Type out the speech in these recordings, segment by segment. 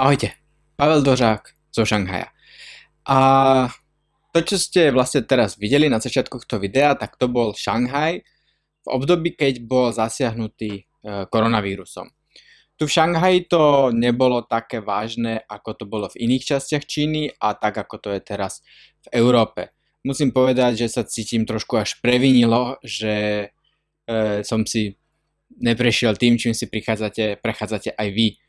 Ahojte, Pavel Dožák zo Šanghaja. A to, čo ste vlastne teraz videli na začiatku tohto videa, tak to bol Šanghaj v období, keď bol zasiahnutý e, koronavírusom. Tu v Šanghaji to nebolo také vážne, ako to bolo v iných častiach Číny a tak, ako to je teraz v Európe. Musím povedať, že sa cítim trošku až previnilo, že e, som si neprešiel tým, čím si prichádzate, prechádzate aj vy.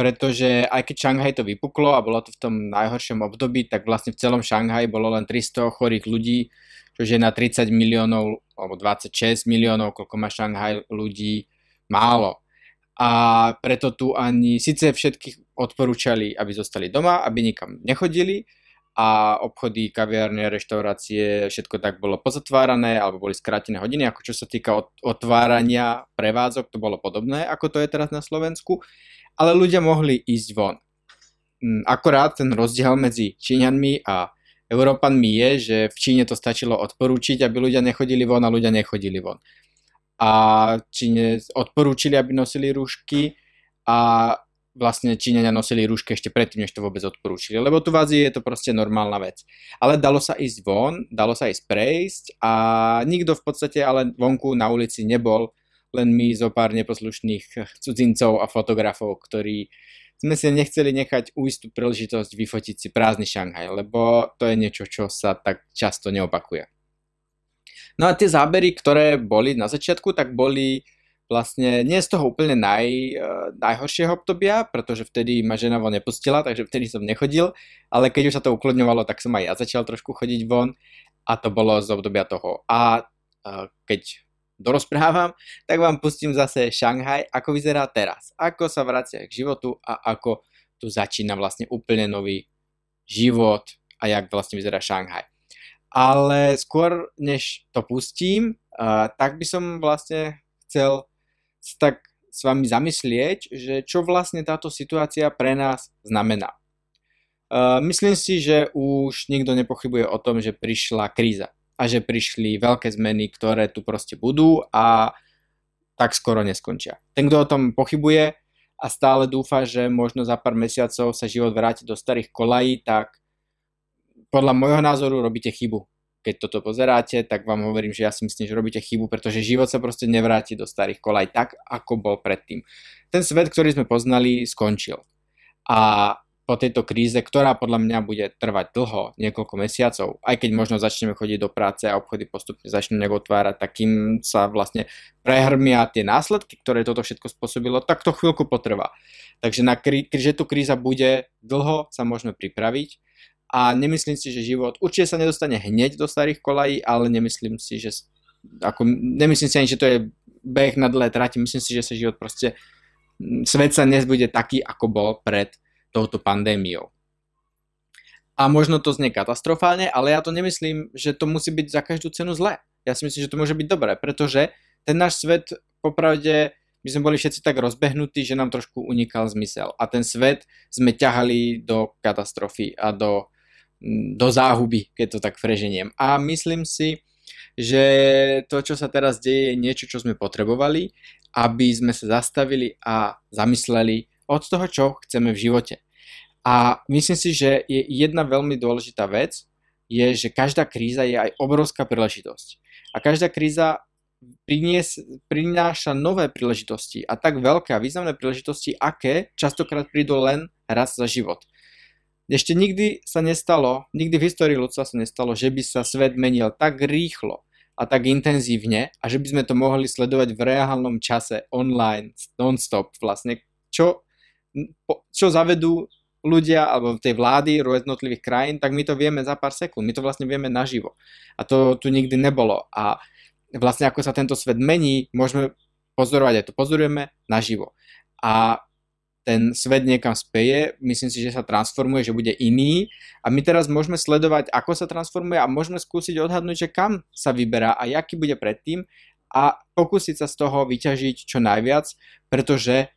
Pretože aj keď Šanghaj to vypuklo a bolo to v tom najhoršom období, tak vlastne v celom Šanghaji bolo len 300 chorých ľudí, čo je na 30 miliónov alebo 26 miliónov, koľko má Šanghaj ľudí, málo. A preto tu ani, síce všetkých odporúčali, aby zostali doma, aby nikam nechodili, a obchody, kaviárne, reštaurácie, všetko tak bolo pozatvárané alebo boli skrátené hodiny, ako čo sa týka otvárania prevádzok, to bolo podobné, ako to je teraz na Slovensku, ale ľudia mohli ísť von. Mm, akorát ten rozdiel medzi Číňanmi a Európanmi je, že v Číne to stačilo odporúčiť, aby ľudia nechodili von a ľudia nechodili von. A Číne odporúčili, aby nosili rúšky a vlastne Číňania nosili rúšky ešte predtým, než to vôbec odporúčili, lebo tu v Ázii je to proste normálna vec. Ale dalo sa ísť von, dalo sa ísť prejsť a nikto v podstate ale vonku na ulici nebol, len my zo pár neposlušných cudzincov a fotografov, ktorí sme si nechceli nechať ujsť tú príležitosť vyfotiť si prázdny Šanghaj, lebo to je niečo, čo sa tak často neopakuje. No a tie zábery, ktoré boli na začiatku, tak boli vlastne nie z toho úplne naj, uh, najhoršieho obdobia, pretože vtedy ma žena von nepustila, takže vtedy som nechodil, ale keď už sa to uklodňovalo, tak som aj ja začal trošku chodiť von a to bolo z obdobia toho. A uh, keď dorozprávam, tak vám pustím zase Šanghaj, ako vyzerá teraz, ako sa vracia k životu a ako tu začína vlastne úplne nový život a jak vlastne vyzerá Šanghaj. Ale skôr než to pustím, uh, tak by som vlastne chcel tak s vami zamyslieť, že čo vlastne táto situácia pre nás znamená. Uh, myslím si, že už nikto nepochybuje o tom, že prišla kríza a že prišli veľké zmeny, ktoré tu proste budú a tak skoro neskončia. Ten, kto o tom pochybuje a stále dúfa, že možno za pár mesiacov sa život vráti do starých kolají, tak podľa môjho názoru robíte chybu keď toto pozeráte, tak vám hovorím, že ja si myslím, že robíte chybu, pretože život sa proste nevráti do starých kolaj tak, ako bol predtým. Ten svet, ktorý sme poznali, skončil. A po tejto kríze, ktorá podľa mňa bude trvať dlho, niekoľko mesiacov, aj keď možno začneme chodiť do práce a obchody postupne začnú nejak otvárať, takým sa vlastne prehrmia tie následky, ktoré toto všetko spôsobilo, tak to chvíľku potrvá. Takže na krí- že tu kríza bude dlho, sa môžeme pripraviť a nemyslím si, že život určite sa nedostane hneď do starých kolají, ale nemyslím si, že ako, nemyslím si ani, že to je beh na dlhé trati, myslím si, že sa život proste svet sa dnes bude taký, ako bol pred touto pandémiou. A možno to znie katastrofálne, ale ja to nemyslím, že to musí byť za každú cenu zlé. Ja si myslím, že to môže byť dobré, pretože ten náš svet popravde my sme boli všetci tak rozbehnutí, že nám trošku unikal zmysel. A ten svet sme ťahali do katastrofy a do do záhuby, keď to tak preženiem. A myslím si, že to, čo sa teraz deje, je niečo, čo sme potrebovali, aby sme sa zastavili a zamysleli od toho, čo chceme v živote. A myslím si, že je jedna veľmi dôležitá vec, je, že každá kríza je aj obrovská príležitosť. A každá kríza prinies, prináša nové príležitosti a tak veľké a významné príležitosti, aké častokrát prídu len raz za život. Ešte nikdy sa nestalo, nikdy v histórii ľudstva sa nestalo, že by sa svet menil tak rýchlo a tak intenzívne a že by sme to mohli sledovať v reálnom čase, online, non-stop vlastne. Čo, čo zavedú ľudia alebo tej vlády jednotlivých krajín, tak my to vieme za pár sekúnd, my to vlastne vieme naživo. A to tu nikdy nebolo. A vlastne ako sa tento svet mení, môžeme pozorovať, aj to pozorujeme naživo. A ten svet niekam speje, myslím si, že sa transformuje, že bude iný a my teraz môžeme sledovať, ako sa transformuje a môžeme skúsiť odhadnúť, že kam sa vyberá a aký bude predtým a pokúsiť sa z toho vyťažiť čo najviac, pretože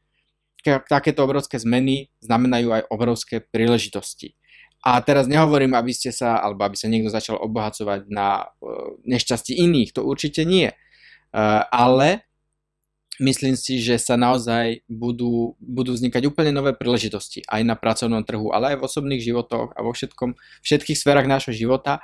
takéto obrovské zmeny znamenajú aj obrovské príležitosti. A teraz nehovorím, aby ste sa, alebo aby sa niekto začal obohacovať na uh, nešťastí iných, to určite nie. Uh, ale myslím si, že sa naozaj budú, budú vznikať úplne nové príležitosti aj na pracovnom trhu, ale aj v osobných životoch a vo všetkom, všetkých sférach nášho života,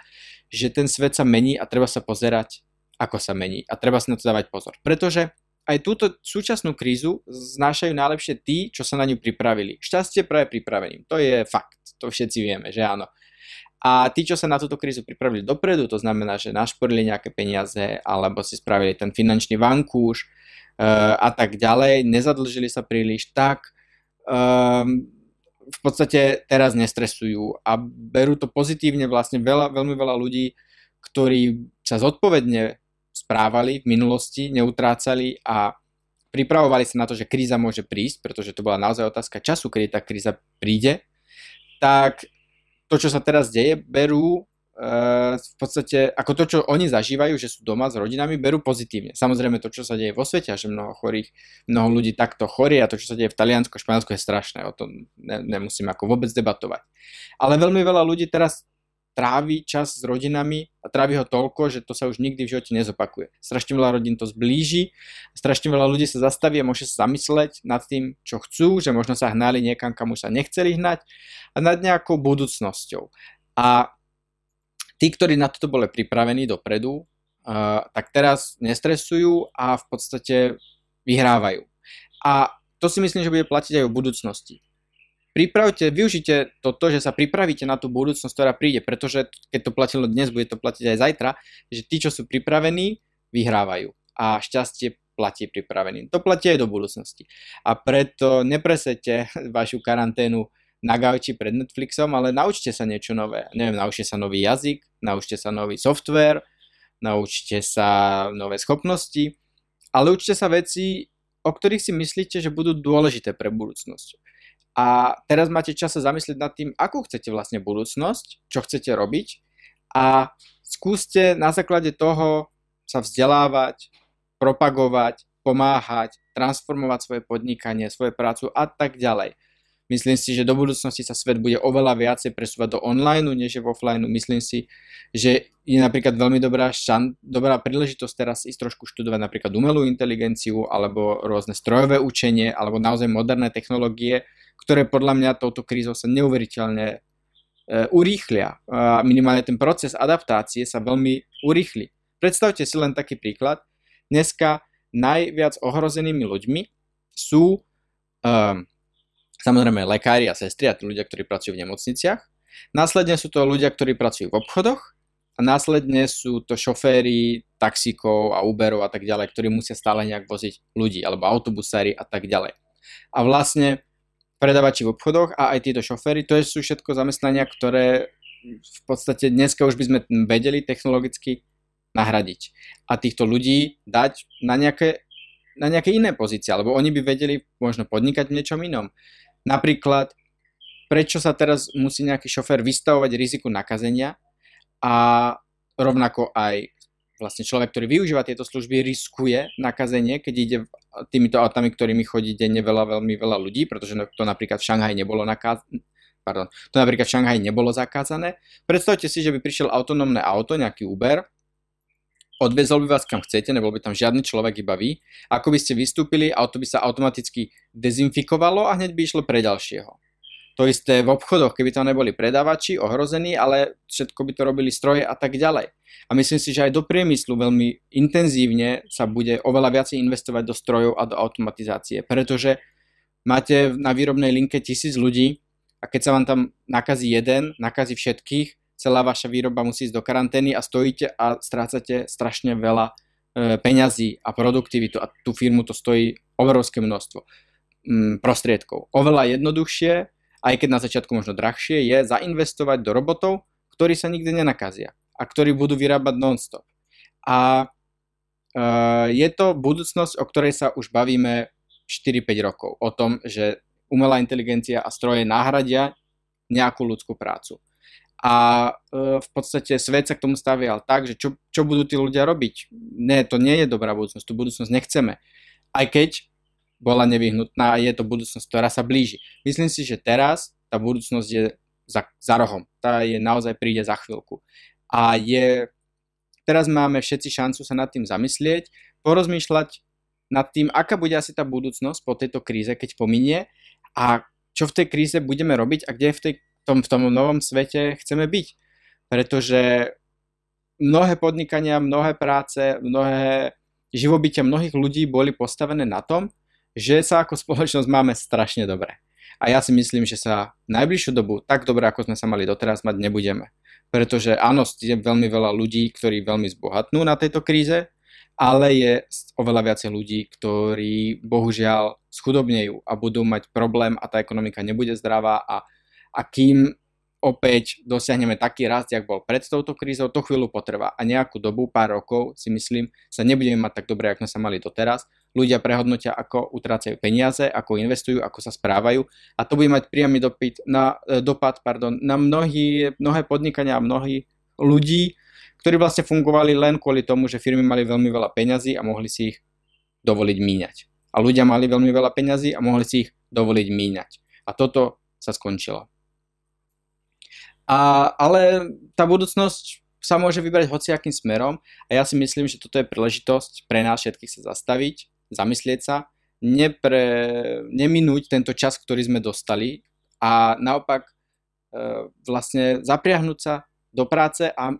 že ten svet sa mení a treba sa pozerať, ako sa mení a treba si na to dávať pozor. Pretože aj túto súčasnú krízu znášajú najlepšie tí, čo sa na ňu pripravili. Šťastie práve pripraveným. To je fakt. To všetci vieme, že áno. A tí, čo sa na túto krízu pripravili dopredu, to znamená, že našporili nejaké peniaze alebo si spravili ten finančný vankúš, a tak ďalej, nezadlžili sa príliš, tak. Um, v podstate teraz nestresujú a berú to pozitívne vlastne veľa, veľmi veľa ľudí, ktorí sa zodpovedne správali v minulosti, neutrácali a pripravovali sa na to, že kríza môže prísť, pretože to bola naozaj otázka času, kedy tá kríza príde, tak to, čo sa teraz deje, berú v podstate ako to, čo oni zažívajú, že sú doma s rodinami, berú pozitívne. Samozrejme to, čo sa deje vo svete, že mnoho chorých, mnoho ľudí takto chorí a to, čo sa deje v Taliansku Španielsku je strašné, o tom ne, nemusím ako vôbec debatovať. Ale veľmi veľa ľudí teraz trávi čas s rodinami a trávi ho toľko, že to sa už nikdy v živote nezopakuje. Strašne veľa rodín to zblíži, strašne veľa ľudí sa zastaví a môže sa zamysleť nad tým, čo chcú, že možno sa hnali niekam, kam už sa nechceli hnať a nad nejakou budúcnosťou. A tí, ktorí na toto boli pripravení dopredu, uh, tak teraz nestresujú a v podstate vyhrávajú. A to si myslím, že bude platiť aj o budúcnosti. Pripravte, využite toto, že sa pripravíte na tú budúcnosť, ktorá príde, pretože keď to platilo dnes, bude to platiť aj zajtra, že tí, čo sú pripravení, vyhrávajú. A šťastie platí pripraveným. To platí aj do budúcnosti. A preto nepresete vašu karanténu na gauči pred Netflixom, ale naučte sa niečo nové. Neviem, naučte sa nový jazyk, naučte sa nový software, naučte sa nové schopnosti, ale učte sa veci, o ktorých si myslíte, že budú dôležité pre budúcnosť. A teraz máte čas sa zamyslieť nad tým, akú chcete vlastne budúcnosť, čo chcete robiť a skúste na základe toho sa vzdelávať, propagovať, pomáhať, transformovať svoje podnikanie, svoju prácu a tak ďalej. Myslím si, že do budúcnosti sa svet bude oveľa viacej presúvať do online, než je v offline. Myslím si, že je napríklad veľmi dobrá, šan, dobrá príležitosť teraz ísť trošku študovať napríklad umelú inteligenciu alebo rôzne strojové učenie alebo naozaj moderné technológie, ktoré podľa mňa touto krízou sa neuveriteľne e, urýchlia. A minimálne ten proces adaptácie sa veľmi urýchli. Predstavte si len taký príklad. Dneska najviac ohrozenými ľuďmi sú um, samozrejme lekári a sestry a tí ľudia, ktorí pracujú v nemocniciach. Následne sú to ľudia, ktorí pracujú v obchodoch a následne sú to šoféry taxíkov a Uberov a tak ďalej, ktorí musia stále nejak voziť ľudí alebo autobusári a tak ďalej. A vlastne predavači v obchodoch a aj títo šoféry, to sú všetko zamestnania, ktoré v podstate dneska už by sme vedeli technologicky nahradiť. A týchto ľudí dať na nejaké, na nejaké iné pozície, alebo oni by vedeli možno podnikať v niečom inom. Napríklad, prečo sa teraz musí nejaký šofér vystavovať riziku nakazenia a rovnako aj vlastne človek, ktorý využíva tieto služby, riskuje nakazenie, keď ide týmito autami, ktorými chodí denne veľa, veľmi veľa ľudí, pretože to napríklad v Šanghaji nebolo nakázané. Pardon, to napríklad v Šanghaji nebolo zakázané. Predstavte si, že by prišiel autonómne auto, nejaký Uber, odvezol by vás kam chcete, nebol by tam žiadny človek, iba vy. Ako by ste vystúpili, auto by sa automaticky dezinfikovalo a hneď by išlo pre ďalšieho. To isté v obchodoch, keby tam neboli predávači ohrození, ale všetko by to robili stroje a tak ďalej. A myslím si, že aj do priemyslu veľmi intenzívne sa bude oveľa viacej investovať do strojov a do automatizácie, pretože máte na výrobnej linke tisíc ľudí a keď sa vám tam nakazí jeden, nakazí všetkých, celá vaša výroba musí ísť do karantény a stojíte a strácate strašne veľa e, peňazí a produktivitu a tú firmu to stojí obrovské množstvo mm, prostriedkov. Oveľa jednoduchšie, aj keď na začiatku možno drahšie, je zainvestovať do robotov, ktorí sa nikdy nenakazia a ktorí budú vyrábať non-stop. A e, je to budúcnosť, o ktorej sa už bavíme 4-5 rokov. O tom, že umelá inteligencia a stroje nahradia nejakú ľudskú prácu a e, v podstate svet sa k tomu stavial tak, že čo, čo budú tí ľudia robiť? Nie, to nie je dobrá budúcnosť, tú budúcnosť nechceme. Aj keď bola nevyhnutná je to budúcnosť, ktorá sa blíži. Myslím si, že teraz tá budúcnosť je za, za rohom. Tá je naozaj príde za chvíľku. A je, teraz máme všetci šancu sa nad tým zamyslieť, porozmýšľať, nad tým, aká bude asi tá budúcnosť po tejto kríze, keď pominie a čo v tej kríze budeme robiť a kde v, tej, tom, v tom novom svete chceme byť. Pretože mnohé podnikania, mnohé práce, mnohé živobytia mnohých ľudí boli postavené na tom, že sa ako spoločnosť máme strašne dobre. A ja si myslím, že sa najbližšiu dobu tak dobre, ako sme sa mali doteraz mať, nebudeme. Pretože áno, je veľmi veľa ľudí, ktorí veľmi zbohatnú na tejto kríze, ale je oveľa viacej ľudí, ktorí bohužiaľ schudobnejú a budú mať problém a tá ekonomika nebude zdravá a, a kým opäť dosiahneme taký rast, jak bol pred touto krízou, to chvíľu potrvá a nejakú dobu, pár rokov si myslím, sa nebudeme mať tak dobre, ako sme sa mali doteraz. Ľudia prehodnotia, ako utrácajú peniaze, ako investujú, ako sa správajú a to bude mať priamy dopyt na, e, dopad pardon, na mnohý, mnohé podnikania a mnohých ľudí, ktorí vlastne fungovali len kvôli tomu, že firmy mali veľmi veľa peňazí a mohli si ich dovoliť míňať. A ľudia mali veľmi veľa peňazí a mohli si ich dovoliť míňať. A toto sa skončilo. A, ale tá budúcnosť sa môže vybrať hociakým smerom a ja si myslím, že toto je príležitosť pre nás všetkých sa zastaviť, zamyslieť sa, nepre, neminúť tento čas, ktorý sme dostali a naopak e, vlastne zapriahnuť sa do práce a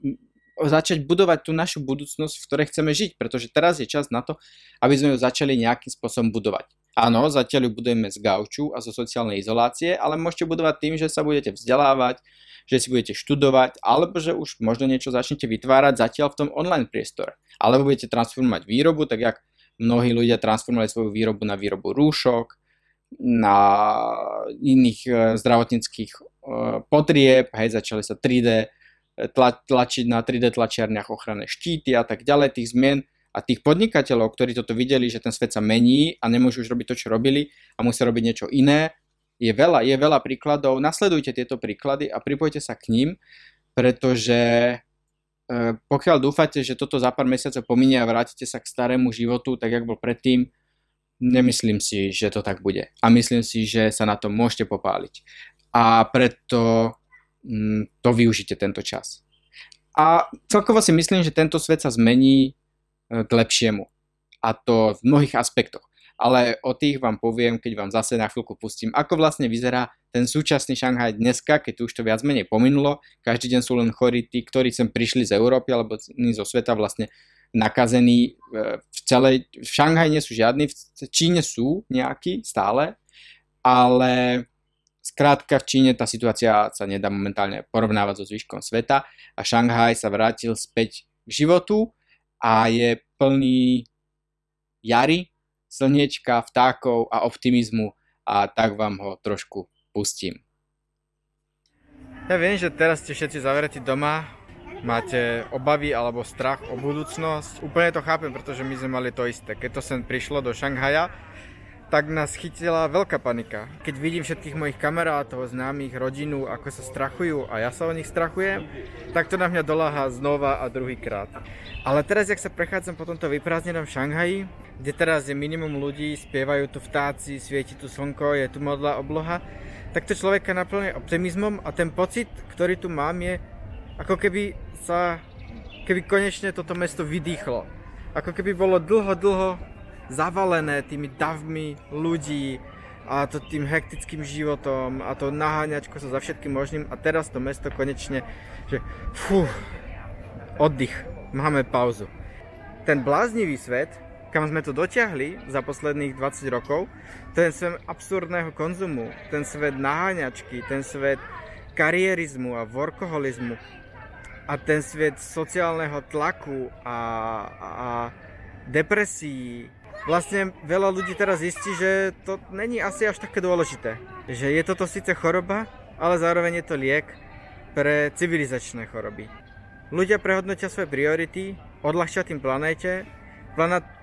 začať budovať tú našu budúcnosť, v ktorej chceme žiť, pretože teraz je čas na to, aby sme ju začali nejakým spôsobom budovať. Áno, zatiaľ ju budujeme z gauču a zo sociálnej izolácie, ale môžete budovať tým, že sa budete vzdelávať, že si budete študovať, alebo že už možno niečo začnete vytvárať zatiaľ v tom online priestore. Alebo budete transformovať výrobu, tak jak mnohí ľudia transformovali svoju výrobu na výrobu rúšok, na iných e, zdravotníckých e, potrieb, hej, začali sa 3D tla, tlačiť na 3D tlačiarniach ochranné štíty a tak ďalej, tých zmien a tých podnikateľov, ktorí toto videli, že ten svet sa mení a nemôžu už robiť to, čo robili a musia robiť niečo iné, je veľa, je veľa príkladov. Nasledujte tieto príklady a pripojte sa k ním, pretože e, pokiaľ dúfate, že toto za pár mesiacov pominie a vrátite sa k starému životu, tak jak bol predtým, nemyslím si, že to tak bude. A myslím si, že sa na to môžete popáliť. A preto Mm, to využite tento čas. A celkovo si myslím, že tento svet sa zmení k lepšiemu. A to v mnohých aspektoch. Ale o tých vám poviem, keď vám zase na chvíľku pustím, ako vlastne vyzerá ten súčasný Šanghaj dneska, keď už to viac menej pominulo. Každý deň sú len chorí tí, ktorí sem prišli z Európy alebo zo sveta vlastne nakazení e, v celej, v Šanghaji nie sú žiadni, v Číne sú nejakí stále, ale Skrátka v Číne tá situácia sa nedá momentálne porovnávať so zvyškom sveta a Šanghaj sa vrátil späť k životu a je plný jary, slniečka, vtákov a optimizmu a tak vám ho trošku pustím. Ja viem, že teraz ste všetci zavretí doma, máte obavy alebo strach o budúcnosť. Úplne to chápem, pretože my sme mali to isté. Keď to sem prišlo do Šanghaja, tak nás chytila veľká panika. Keď vidím všetkých mojich kamarátov, známych, rodinu, ako sa strachujú a ja sa o nich strachujem, tak to na mňa doláha znova a druhýkrát. Ale teraz, jak sa prechádzam po tomto vyprázdnenom Šanghaji, kde teraz je minimum ľudí, spievajú tu vtáci, svieti tu slnko, je tu modlá obloha, tak to človeka naplňuje optimizmom a ten pocit, ktorý tu mám je, ako keby sa, keby konečne toto mesto vydýchlo. Ako keby bolo dlho, dlho zavalené tými davmi ľudí a to tým hektickým životom a to naháňačko sa za všetkým možným a teraz to mesto konečne, že fú, oddych, máme pauzu. Ten bláznivý svet, kam sme to dotiahli za posledných 20 rokov, ten svet absurdného konzumu, ten svet naháňačky, ten svet karierizmu a workoholizmu a ten svet sociálneho tlaku a, a depresí vlastne veľa ľudí teraz zistí, že to není asi až také dôležité. Že je toto síce choroba, ale zároveň je to liek pre civilizačné choroby. Ľudia prehodnotia svoje priority, odľahčia tým planéte,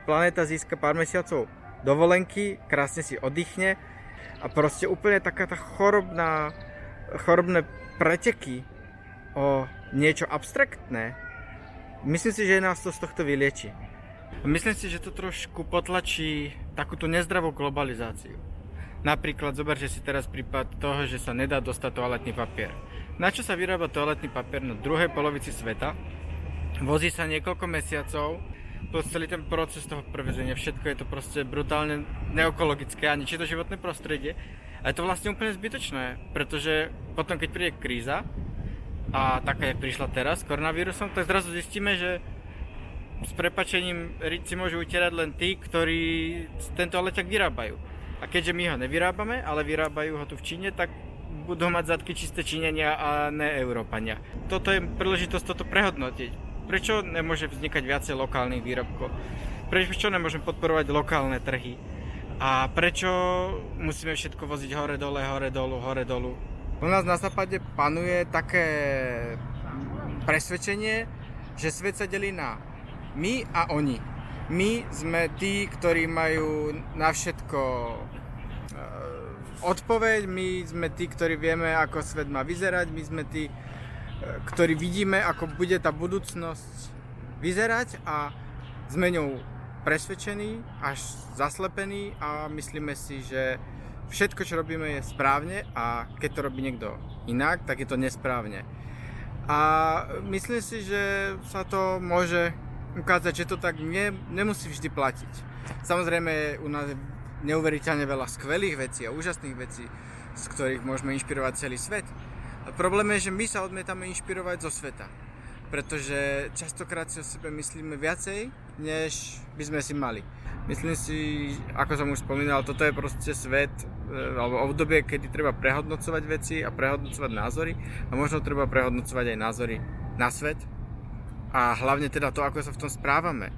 planéta získa pár mesiacov dovolenky, krásne si oddychne a proste úplne taká tá chorobná, chorobné preteky o niečo abstraktné, myslím si, že nás to z tohto vylieči. Myslím si, že to trošku potlačí takúto nezdravú globalizáciu. Napríklad zoberte si teraz prípad toho, že sa nedá dostať toaletný papier. Na čo sa vyrába toaletný papier na druhej polovici sveta? Vozí sa niekoľko mesiacov, plus celý ten proces toho prevezenia, všetko je to proste brutálne neekologické a ničí to životné prostredie. A je to vlastne úplne zbytočné, pretože potom keď príde kríza, a taká, jak prišla teraz s koronavírusom, tak zrazu zistíme, že s prepačením si môžu utierať len tí, ktorí tento leťak vyrábajú. A keďže my ho nevyrábame, ale vyrábajú ho tu v Číne, tak budú mať zadky čisté Číňania a ne Európania. Toto je príležitosť toto prehodnotiť. Prečo nemôže vznikať viacej lokálnych výrobkov? Prečo nemôžeme podporovať lokálne trhy? A prečo musíme všetko voziť hore dole, hore dolu, hore dolu? U nás na západe panuje také presvedčenie, že svet sa delí na my a oni. My sme tí, ktorí majú na všetko odpoveď, my sme tí, ktorí vieme, ako svet má vyzerať, my sme tí, e, ktorí vidíme, ako bude tá budúcnosť vyzerať a sme ňou presvedčení, až zaslepení a myslíme si, že všetko, čo robíme, je správne a keď to robí niekto inak, tak je to nesprávne. A myslím si, že sa to môže ukázať, že to tak ne, nemusí vždy platiť. Samozrejme, u nás je neuveriteľne veľa skvelých vecí a úžasných vecí, z ktorých môžeme inšpirovať celý svet. A problém je, že my sa odmietame inšpirovať zo sveta. Pretože častokrát si o sebe myslíme viacej, než by sme si mali. Myslím si, ako som už spomínal, toto je proste svet, e, alebo obdobie, kedy treba prehodnocovať veci a prehodnocovať názory a možno treba prehodnocovať aj názory na svet a hlavne teda to, ako sa v tom správame. E,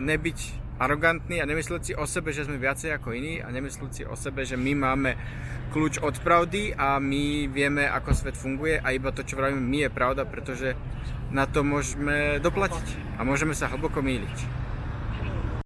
nebyť arogantní a nemyslieť si o sebe, že sme viacej ako iní a nemyslieť si o sebe, že my máme kľúč od pravdy a my vieme, ako svet funguje a iba to, čo vravíme my je pravda, pretože na to môžeme doplatiť a môžeme sa hlboko míliť.